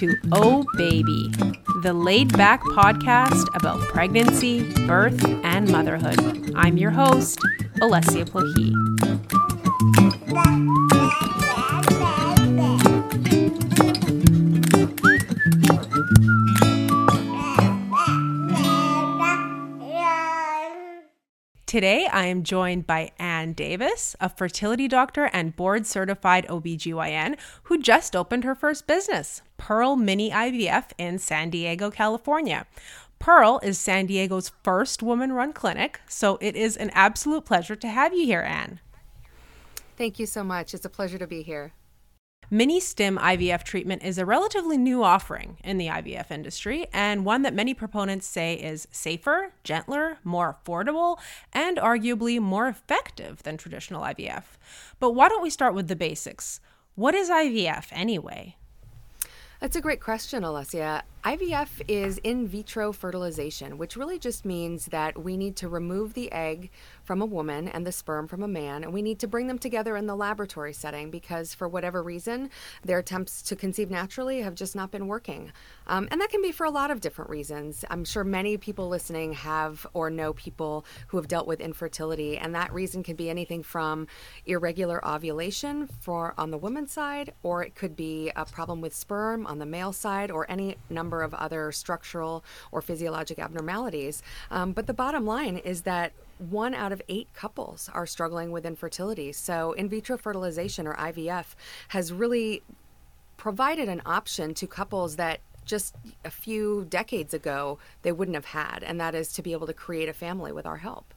to Oh Baby, the laid back podcast about pregnancy, birth, and motherhood. I'm your host, Alessia Plohi. Today, I am joined by Ann Davis, a fertility doctor and board certified OBGYN who just opened her first business, Pearl Mini IVF in San Diego, California. Pearl is San Diego's first woman run clinic, so it is an absolute pleasure to have you here, Ann. Thank you so much. It's a pleasure to be here. Mini stim IVF treatment is a relatively new offering in the IVF industry and one that many proponents say is safer, gentler, more affordable, and arguably more effective than traditional IVF. But why don't we start with the basics? What is IVF anyway? That's a great question, Alessia. IVF is in vitro fertilization, which really just means that we need to remove the egg from a woman and the sperm from a man, and we need to bring them together in the laboratory setting because, for whatever reason, their attempts to conceive naturally have just not been working. Um, and that can be for a lot of different reasons. I'm sure many people listening have or know people who have dealt with infertility, and that reason can be anything from irregular ovulation for on the woman's side, or it could be a problem with sperm on the male side, or any number number of other structural or physiologic abnormalities. Um, but the bottom line is that one out of eight couples are struggling with infertility. So, in vitro fertilization or IVF has really provided an option to couples that just a few decades ago they wouldn't have had, and that is to be able to create a family with our help.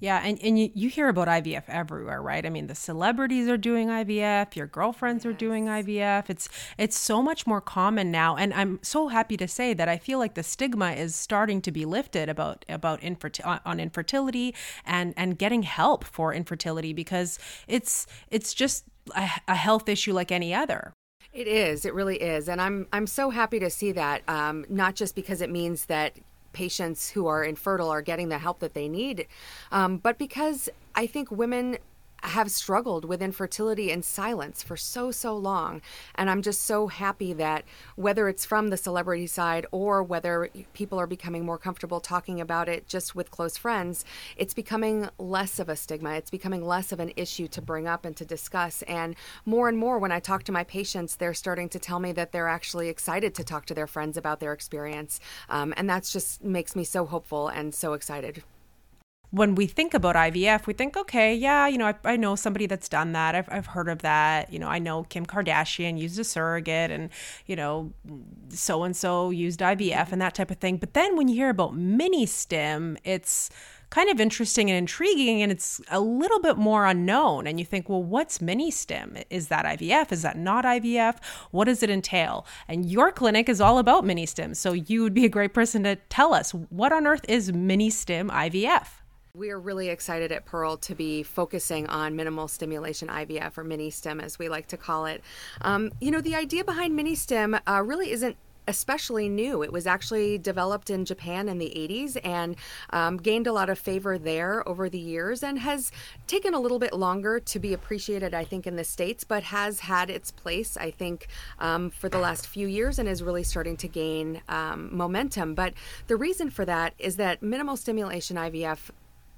Yeah, and, and you, you hear about IVF everywhere, right? I mean, the celebrities are doing IVF, your girlfriends are doing IVF. It's it's so much more common now, and I'm so happy to say that I feel like the stigma is starting to be lifted about about inferti- on infertility and and getting help for infertility because it's it's just a, a health issue like any other, it is. It really is, and I'm I'm so happy to see that. Um, not just because it means that patients who are infertile are getting the help that they need, um, but because I think women have struggled with infertility in silence for so, so long. And I'm just so happy that whether it's from the celebrity side or whether people are becoming more comfortable talking about it just with close friends, it's becoming less of a stigma. It's becoming less of an issue to bring up and to discuss. And more and more, when I talk to my patients, they're starting to tell me that they're actually excited to talk to their friends about their experience. Um, and that's just makes me so hopeful and so excited when we think about IVF, we think, okay, yeah, you know, I, I know somebody that's done that. I've, I've heard of that. You know, I know Kim Kardashian used a surrogate and, you know, so and so used IVF and that type of thing. But then when you hear about mini stim, it's kind of interesting and intriguing and it's a little bit more unknown. And you think, well, what's mini stim? Is that IVF? Is that not IVF? What does it entail? And your clinic is all about mini stim. So you would be a great person to tell us what on earth is mini stim IVF? We are really excited at Pearl to be focusing on minimal stimulation IVF or mini stim, as we like to call it. Um, you know, the idea behind mini stim uh, really isn't especially new. It was actually developed in Japan in the 80s and um, gained a lot of favor there over the years and has taken a little bit longer to be appreciated, I think, in the States, but has had its place, I think, um, for the last few years and is really starting to gain um, momentum. But the reason for that is that minimal stimulation IVF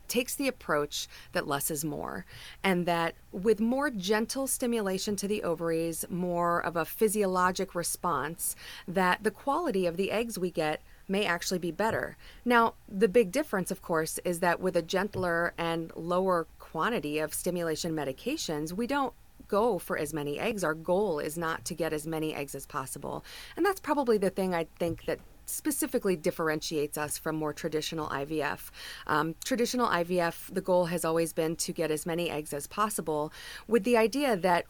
takes the approach that less is more, and that with more gentle stimulation to the ovaries, more of a physiologic response, that the quality of the eggs we get may actually be better. Now, the big difference, of course, is that with a gentler and lower quantity of stimulation medications, we don't go for as many eggs. Our goal is not to get as many eggs as possible. And that's probably the thing I think that specifically differentiates us from more traditional IVF. Um, traditional IVF, the goal has always been to get as many eggs as possible, with the idea that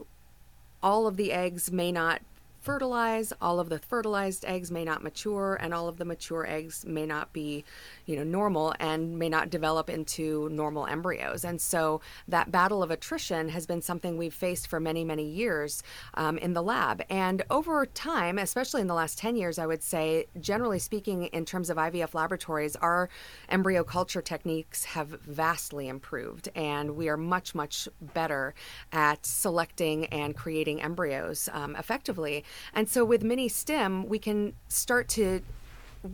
all of the eggs may not fertilize. All of the fertilized eggs may not mature, and all of the mature eggs may not be, you know, normal and may not develop into normal embryos. And so that battle of attrition has been something we've faced for many, many years um, in the lab. And over time, especially in the last 10 years, I would say, generally speaking, in terms of IVF laboratories, our embryo culture techniques have vastly improved, and we are much, much better at selecting and creating embryos um, effectively. And so with mini stim, we can start to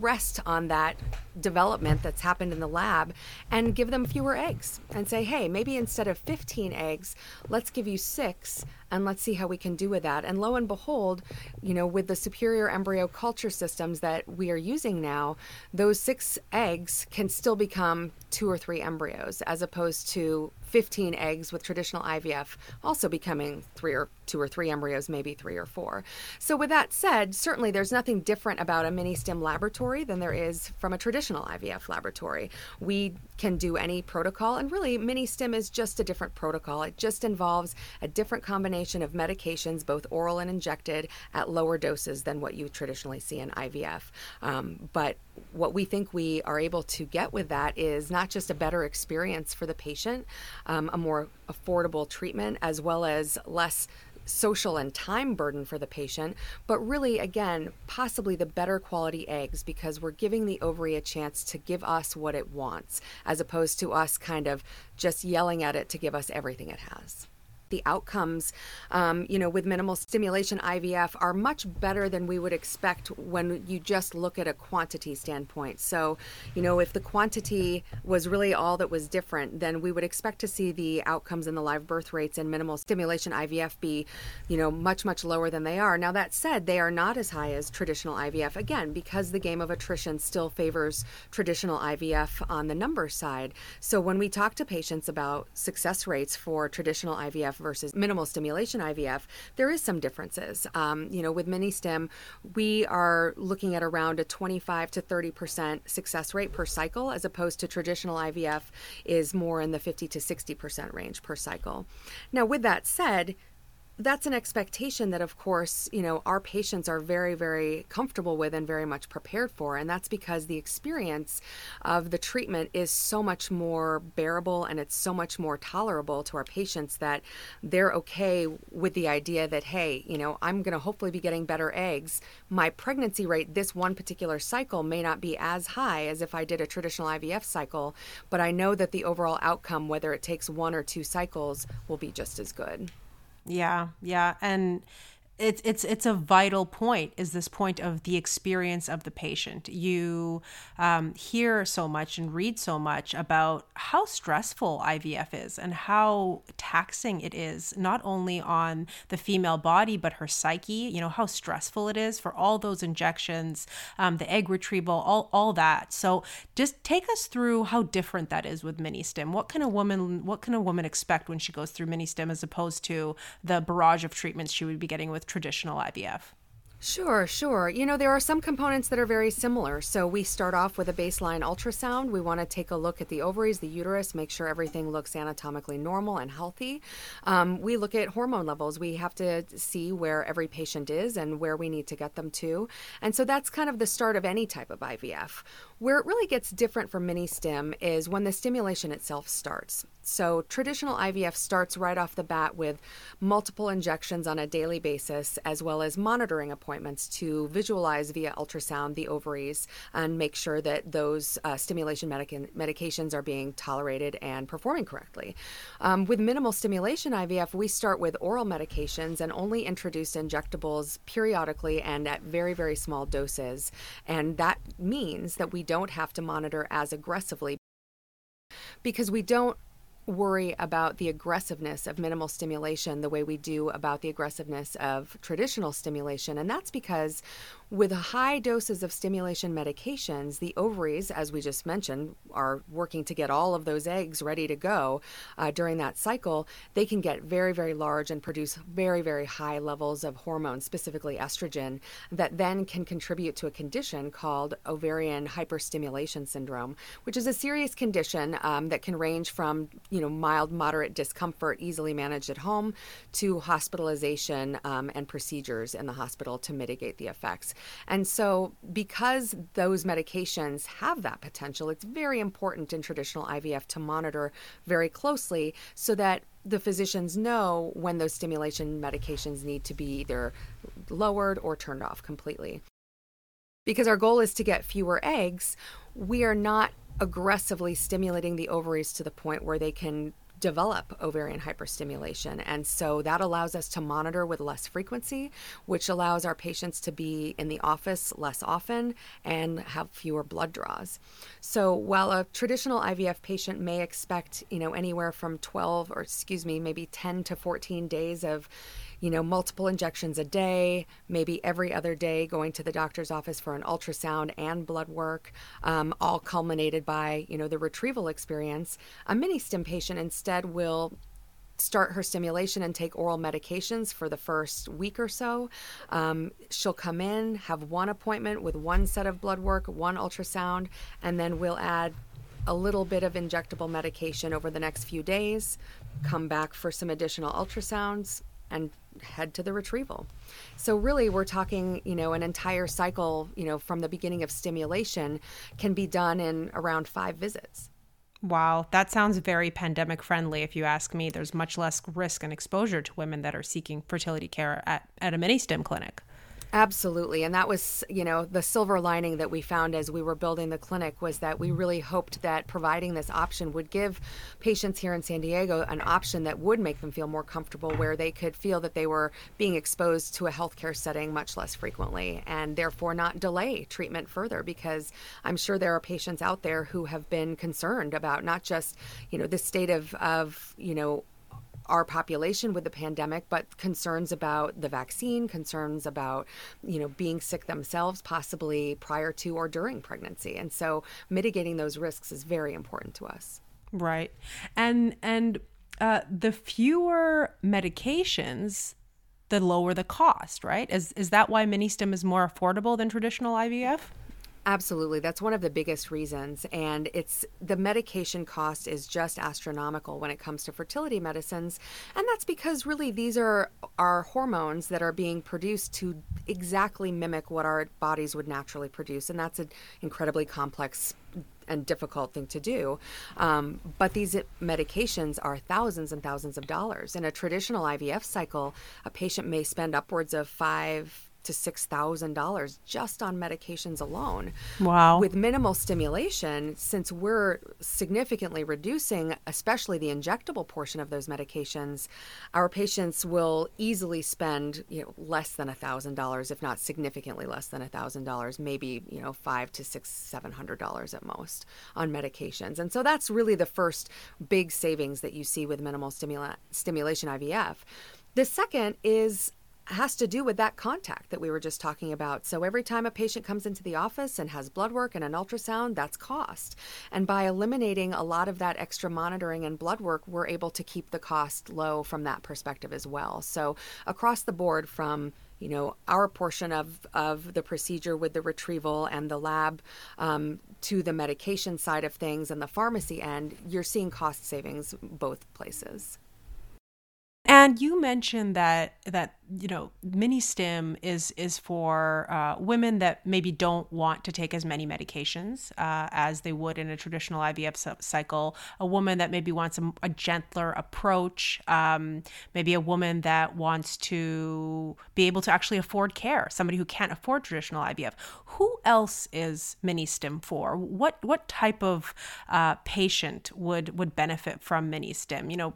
rest on that development that's happened in the lab and give them fewer eggs and say, hey, maybe instead of 15 eggs, let's give you six and let's see how we can do with that. And lo and behold, you know, with the superior embryo culture systems that we are using now, those six eggs can still become two or three embryos as opposed to 15 eggs with traditional IVF also becoming three or two or three embryos, maybe three or four. So, with that said, certainly there's nothing different about a mini stim laboratory than there is from a traditional IVF laboratory. We can do any protocol, and really, mini stim is just a different protocol. It just involves a different combination of medications, both oral and injected, at lower doses than what you traditionally see in IVF. Um, but what we think we are able to get with that is not just a better experience for the patient, um, a more affordable treatment, as well as less social and time burden for the patient, but really, again, possibly the better quality eggs because we're giving the ovary a chance to give us what it wants, as opposed to us kind of just yelling at it to give us everything it has the outcomes, um, you know, with minimal stimulation IVF are much better than we would expect when you just look at a quantity standpoint. So, you know, if the quantity was really all that was different, then we would expect to see the outcomes in the live birth rates and minimal stimulation IVF be, you know, much, much lower than they are. Now, that said, they are not as high as traditional IVF, again, because the game of attrition still favors traditional IVF on the number side. So, when we talk to patients about success rates for traditional IVF versus minimal stimulation IVF, there is some differences. Um, you know, with mini stim, we are looking at around a 25 to 30 percent success rate per cycle, as opposed to traditional IVF is more in the 50 to 60 percent range per cycle. Now, with that said, that's an expectation that of course you know our patients are very very comfortable with and very much prepared for and that's because the experience of the treatment is so much more bearable and it's so much more tolerable to our patients that they're okay with the idea that hey you know i'm going to hopefully be getting better eggs. My pregnancy rate this one particular cycle may not be as high as if i did a traditional ivf cycle but i know that the overall outcome whether it takes one or two cycles will be just as good yeah, yeah, and it's it's it's a vital point is this point of the experience of the patient. You um, hear so much and read so much about how stressful ivf is and how taxing it is not only on the female body but her psyche you know how stressful it is for all those injections um, the egg retrieval all, all that. So just take us through how different that is with mini stim what can a woman what can a woman expect when she goes through mini stim as opposed to the barrage of treatments she would be getting with traditional IVF? Sure, sure. You know, there are some components that are very similar. So we start off with a baseline ultrasound. We want to take a look at the ovaries, the uterus, make sure everything looks anatomically normal and healthy. Um, we look at hormone levels. We have to see where every patient is and where we need to get them to. And so that's kind of the start of any type of IVF. Where it really gets different from mini stim is when the stimulation itself starts. So, traditional IVF starts right off the bat with multiple injections on a daily basis, as well as monitoring appointments to visualize via ultrasound the ovaries and make sure that those uh, stimulation medic- medications are being tolerated and performing correctly. Um, with minimal stimulation IVF, we start with oral medications and only introduce injectables periodically and at very, very small doses. And that means that we don't have to monitor as aggressively because we don't worry about the aggressiveness of minimal stimulation the way we do about the aggressiveness of traditional stimulation. And that's because with high doses of stimulation medications, the ovaries, as we just mentioned, are working to get all of those eggs ready to go uh, during that cycle. They can get very, very large and produce very, very high levels of hormones, specifically estrogen, that then can contribute to a condition called ovarian hyperstimulation syndrome, which is a serious condition um, that can range from you know mild, moderate discomfort, easily managed at home, to hospitalization um, and procedures in the hospital to mitigate the effects. And so, because those medications have that potential, it's very important in traditional IVF to monitor very closely so that the physicians know when those stimulation medications need to be either lowered or turned off completely. Because our goal is to get fewer eggs, we are not aggressively stimulating the ovaries to the point where they can develop ovarian hyperstimulation. And so that allows us to monitor with less frequency, which allows our patients to be in the office less often and have fewer blood draws. So while a traditional IVF patient may expect, you know, anywhere from 12 or excuse me, maybe 10 to 14 days of you know, multiple injections a day, maybe every other day going to the doctor's office for an ultrasound and blood work, um, all culminated by, you know, the retrieval experience. A mini stim patient instead will start her stimulation and take oral medications for the first week or so. Um, she'll come in, have one appointment with one set of blood work, one ultrasound, and then we'll add a little bit of injectable medication over the next few days, come back for some additional ultrasounds, and head to the retrieval. So really we're talking, you know, an entire cycle, you know, from the beginning of stimulation can be done in around 5 visits. Wow, that sounds very pandemic friendly if you ask me. There's much less risk and exposure to women that are seeking fertility care at, at a mini stim clinic. Absolutely. And that was, you know, the silver lining that we found as we were building the clinic was that we mm-hmm. really hoped that providing this option would give patients here in San Diego an option that would make them feel more comfortable, where they could feel that they were being exposed to a healthcare setting much less frequently and therefore not delay treatment further because I'm sure there are patients out there who have been concerned about not just, you know, the state of, of you know, our population with the pandemic, but concerns about the vaccine, concerns about, you know, being sick themselves, possibly prior to or during pregnancy. And so mitigating those risks is very important to us. Right. And, and, uh, the fewer medications, the lower the cost, right? Is is that why mini-stim is more affordable than traditional IVF? Absolutely. That's one of the biggest reasons. And it's the medication cost is just astronomical when it comes to fertility medicines. And that's because really these are our hormones that are being produced to exactly mimic what our bodies would naturally produce. And that's an incredibly complex and difficult thing to do. Um, but these medications are thousands and thousands of dollars. In a traditional IVF cycle, a patient may spend upwards of five to six thousand dollars just on medications alone. Wow! With minimal stimulation, since we're significantly reducing, especially the injectable portion of those medications, our patients will easily spend you know less than a thousand dollars, if not significantly less than a thousand dollars, maybe you know five to six, seven hundred dollars at most on medications. And so that's really the first big savings that you see with minimal stimula- stimulation IVF. The second is has to do with that contact that we were just talking about. So every time a patient comes into the office and has blood work and an ultrasound, that's cost. And by eliminating a lot of that extra monitoring and blood work, we're able to keep the cost low from that perspective as well. So across the board from you know our portion of of the procedure with the retrieval and the lab um, to the medication side of things and the pharmacy end you're seeing cost savings both places and you mentioned that that you know mini stim is is for uh, women that maybe don't want to take as many medications uh, as they would in a traditional IVF cycle. A woman that maybe wants a, a gentler approach. Um, maybe a woman that wants to be able to actually afford care. Somebody who can't afford traditional IVF. Who else is mini stim for? What what type of uh, patient would would benefit from mini stim? You know,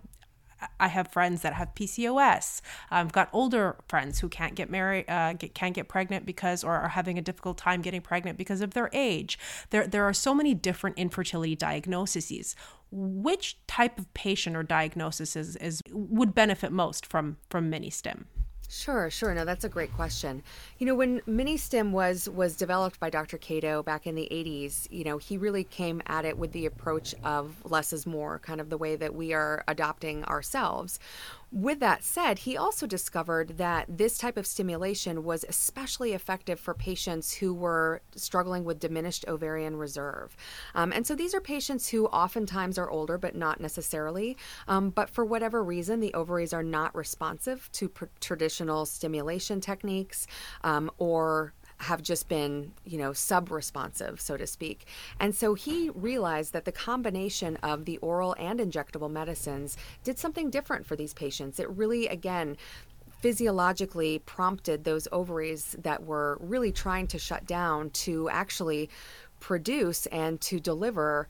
I have friends that have PCOS. I've got older friends who can't get married, uh, get, can't get pregnant because, or are having a difficult time getting pregnant because of their age. There, there are so many different infertility diagnoses. Which type of patient or diagnosis is, is would benefit most from from mini stim? Sure, sure. No, that's a great question. You know, when MiniStim was was developed by Dr. Kato back in the 80s, you know, he really came at it with the approach of less is more, kind of the way that we are adopting ourselves. With that said, he also discovered that this type of stimulation was especially effective for patients who were struggling with diminished ovarian reserve. Um, and so these are patients who oftentimes are older, but not necessarily. Um, but for whatever reason, the ovaries are not responsive to pr- traditional stimulation techniques um, or have just been, you know, sub responsive, so to speak. And so he realized that the combination of the oral and injectable medicines did something different for these patients. It really, again, physiologically prompted those ovaries that were really trying to shut down to actually produce and to deliver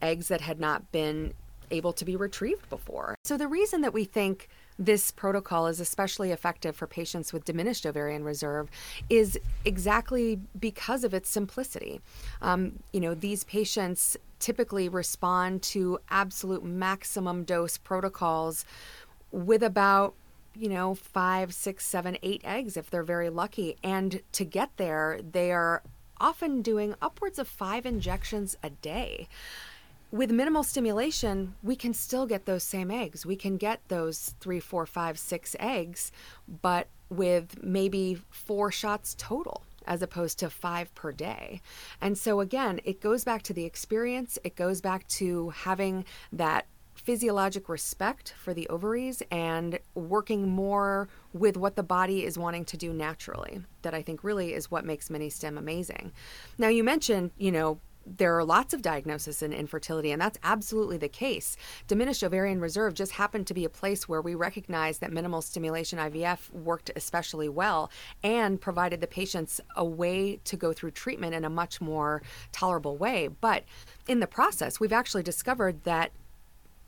eggs that had not been able to be retrieved before. So the reason that we think this protocol is especially effective for patients with diminished ovarian reserve is exactly because of its simplicity. Um, you know, these patients typically respond to absolute maximum dose protocols with about you know, five, six, seven, eight eggs if they're very lucky. And to get there, they are often doing upwards of five injections a day with minimal stimulation, we can still get those same eggs. We can get those three, four, five, six eggs, but with maybe four shots total as opposed to five per day. And so, again, it goes back to the experience, it goes back to having that physiologic respect for the ovaries and working more with what the body is wanting to do naturally that I think really is what makes mini stim amazing. Now you mentioned, you know, there are lots of diagnoses in infertility, and that's absolutely the case. Diminished ovarian reserve just happened to be a place where we recognized that minimal stimulation IVF worked especially well and provided the patients a way to go through treatment in a much more tolerable way. But in the process, we've actually discovered that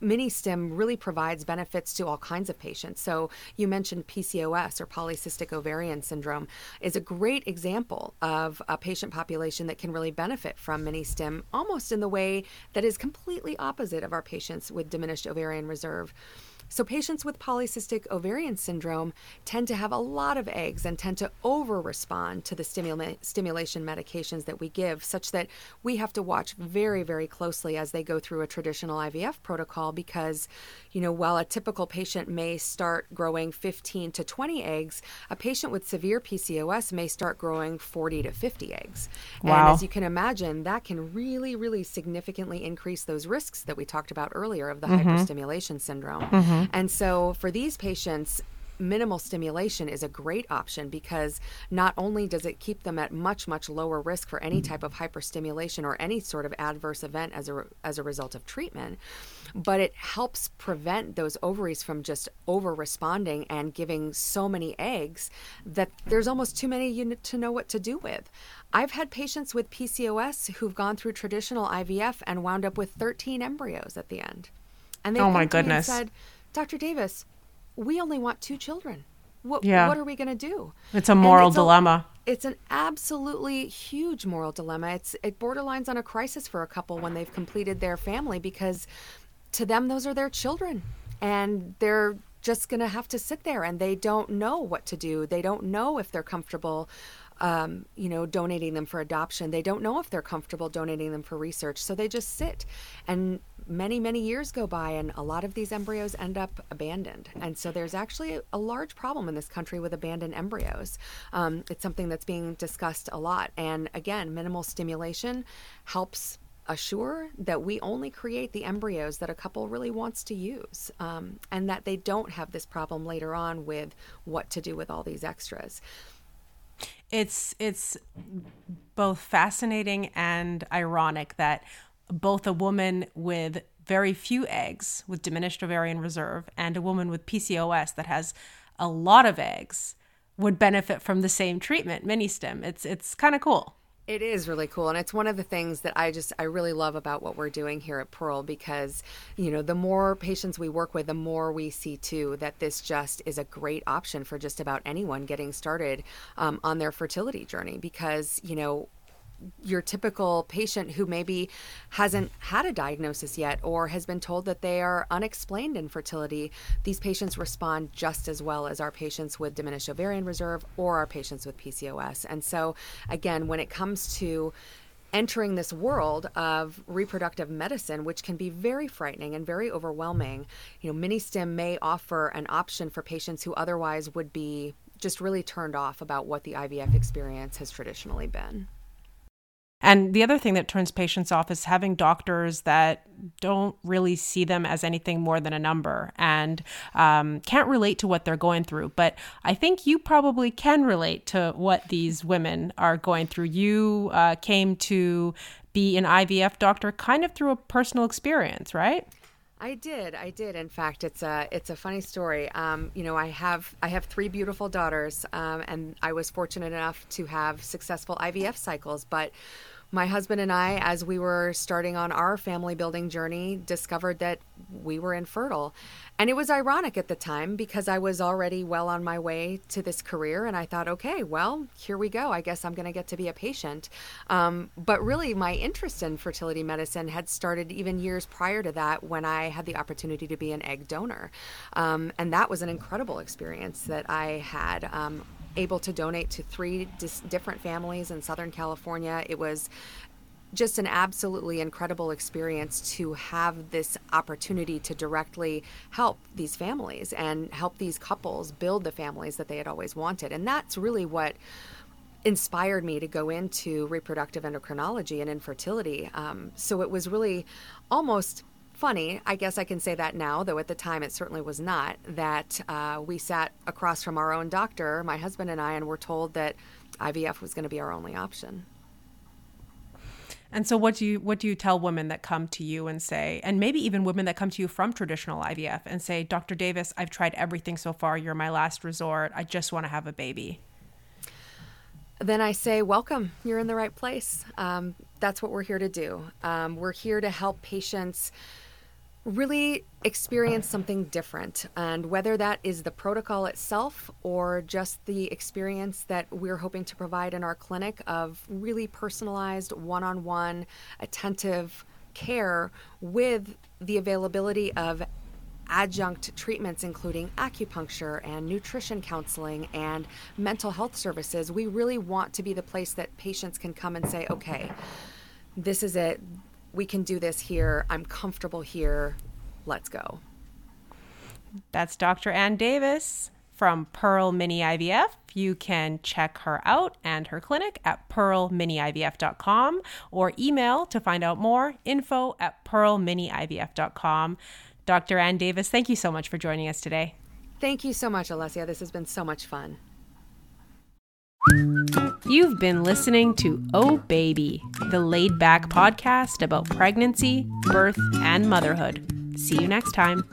MiniStim really provides benefits to all kinds of patients. So you mentioned PCOS or polycystic ovarian syndrome is a great example of a patient population that can really benefit from mini MiniStim almost in the way that is completely opposite of our patients with diminished ovarian reserve. So, patients with polycystic ovarian syndrome tend to have a lot of eggs and tend to over respond to the stimula- stimulation medications that we give, such that we have to watch very, very closely as they go through a traditional IVF protocol because, you know, while a typical patient may start growing 15 to 20 eggs, a patient with severe PCOS may start growing 40 to 50 eggs. Wow. And as you can imagine, that can really, really significantly increase those risks that we talked about earlier of the mm-hmm. hyperstimulation syndrome. Mm-hmm. Mm-hmm. And so for these patients, minimal stimulation is a great option because not only does it keep them at much much lower risk for any type of hyperstimulation or any sort of adverse event as a as a result of treatment but it helps prevent those ovaries from just over responding and giving so many eggs that there's almost too many to know what to do with. I've had patients with PCOS who've gone through traditional IVF and wound up with 13 embryos at the end. And they oh my goodness. said Dr. Davis, we only want two children. What, yeah. what are we going to do? It's a moral it's dilemma. A, it's an absolutely huge moral dilemma. It's it borderlines on a crisis for a couple when they've completed their family because to them those are their children and they're just going to have to sit there and they don't know what to do. They don't know if they're comfortable um, you know, donating them for adoption. They don't know if they're comfortable donating them for research, so they just sit. And many, many years go by, and a lot of these embryos end up abandoned. And so there's actually a large problem in this country with abandoned embryos. Um, it's something that's being discussed a lot. And again, minimal stimulation helps assure that we only create the embryos that a couple really wants to use um, and that they don't have this problem later on with what to do with all these extras it's it's both fascinating and ironic that both a woman with very few eggs with diminished ovarian reserve and a woman with PCOS that has a lot of eggs would benefit from the same treatment, mini stim. It's it's kind of cool. It is really cool. And it's one of the things that I just, I really love about what we're doing here at Pearl because, you know, the more patients we work with, the more we see too that this just is a great option for just about anyone getting started um, on their fertility journey because, you know, your typical patient who maybe hasn't had a diagnosis yet or has been told that they are unexplained infertility, these patients respond just as well as our patients with diminished ovarian reserve or our patients with PCOS. And so, again, when it comes to entering this world of reproductive medicine, which can be very frightening and very overwhelming, you know, MiniStim may offer an option for patients who otherwise would be just really turned off about what the IVF experience has traditionally been. And the other thing that turns patients off is having doctors that don't really see them as anything more than a number and um, can't relate to what they're going through. But I think you probably can relate to what these women are going through. You uh, came to be an IVF doctor kind of through a personal experience, right? I did. I did. In fact, it's a it's a funny story. Um, you know, I have I have three beautiful daughters, um, and I was fortunate enough to have successful IVF cycles. But my husband and I, as we were starting on our family building journey, discovered that we were infertile. And it was ironic at the time because I was already well on my way to this career. And I thought, okay, well, here we go. I guess I'm going to get to be a patient. Um, but really, my interest in fertility medicine had started even years prior to that when I had the opportunity to be an egg donor. Um, and that was an incredible experience that I had. Um, able to donate to three dis- different families in Southern California. It was just an absolutely incredible experience to have this opportunity to directly help these families and help these couples build the families that they had always wanted. And that's really what inspired me to go into reproductive endocrinology and infertility. Um, so it was really almost funny, I guess I can say that now, though at the time it certainly was not, that uh, we sat across from our own doctor, my husband and I, and were told that IVF was going to be our only option. And so what do you what do you tell women that come to you and say and maybe even women that come to you from traditional IVF and say Dr. Davis I've tried everything so far you're my last resort I just want to have a baby then I say, Welcome, you're in the right place. Um, that's what we're here to do. Um, we're here to help patients really experience something different. And whether that is the protocol itself or just the experience that we're hoping to provide in our clinic of really personalized, one on one, attentive care with the availability of adjunct treatments, including acupuncture and nutrition counseling and mental health services. We really want to be the place that patients can come and say, okay, this is it we can do this here. I'm comfortable here. Let's go. That's Dr. Ann Davis from Pearl Mini IVF. You can check her out and her clinic at pearlminiivf.com or email to find out more info at pearlminiivf.com. Dr. Ann Davis, thank you so much for joining us today. Thank you so much, Alessia. This has been so much fun. You've been listening to Oh Baby, the laid back podcast about pregnancy, birth, and motherhood. See you next time.